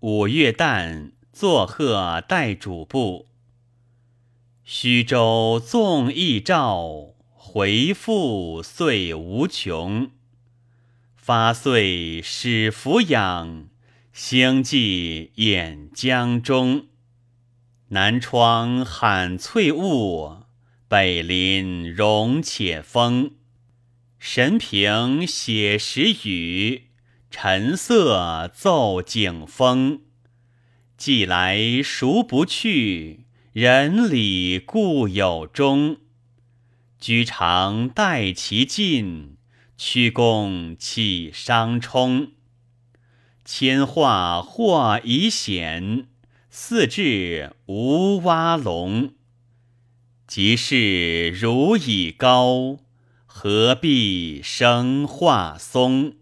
五月旦，作贺待主簿。虚舟纵一棹，回复岁无穷。发岁始俯仰，星际掩江中。南窗喊翠雾，北林容且风。神平写时雨。晨色奏景风，既来孰不去？人礼固有终。居常待其尽，屈躬岂伤冲？铅画或已显，四至无蛙龙。即是如已高，何必生化松？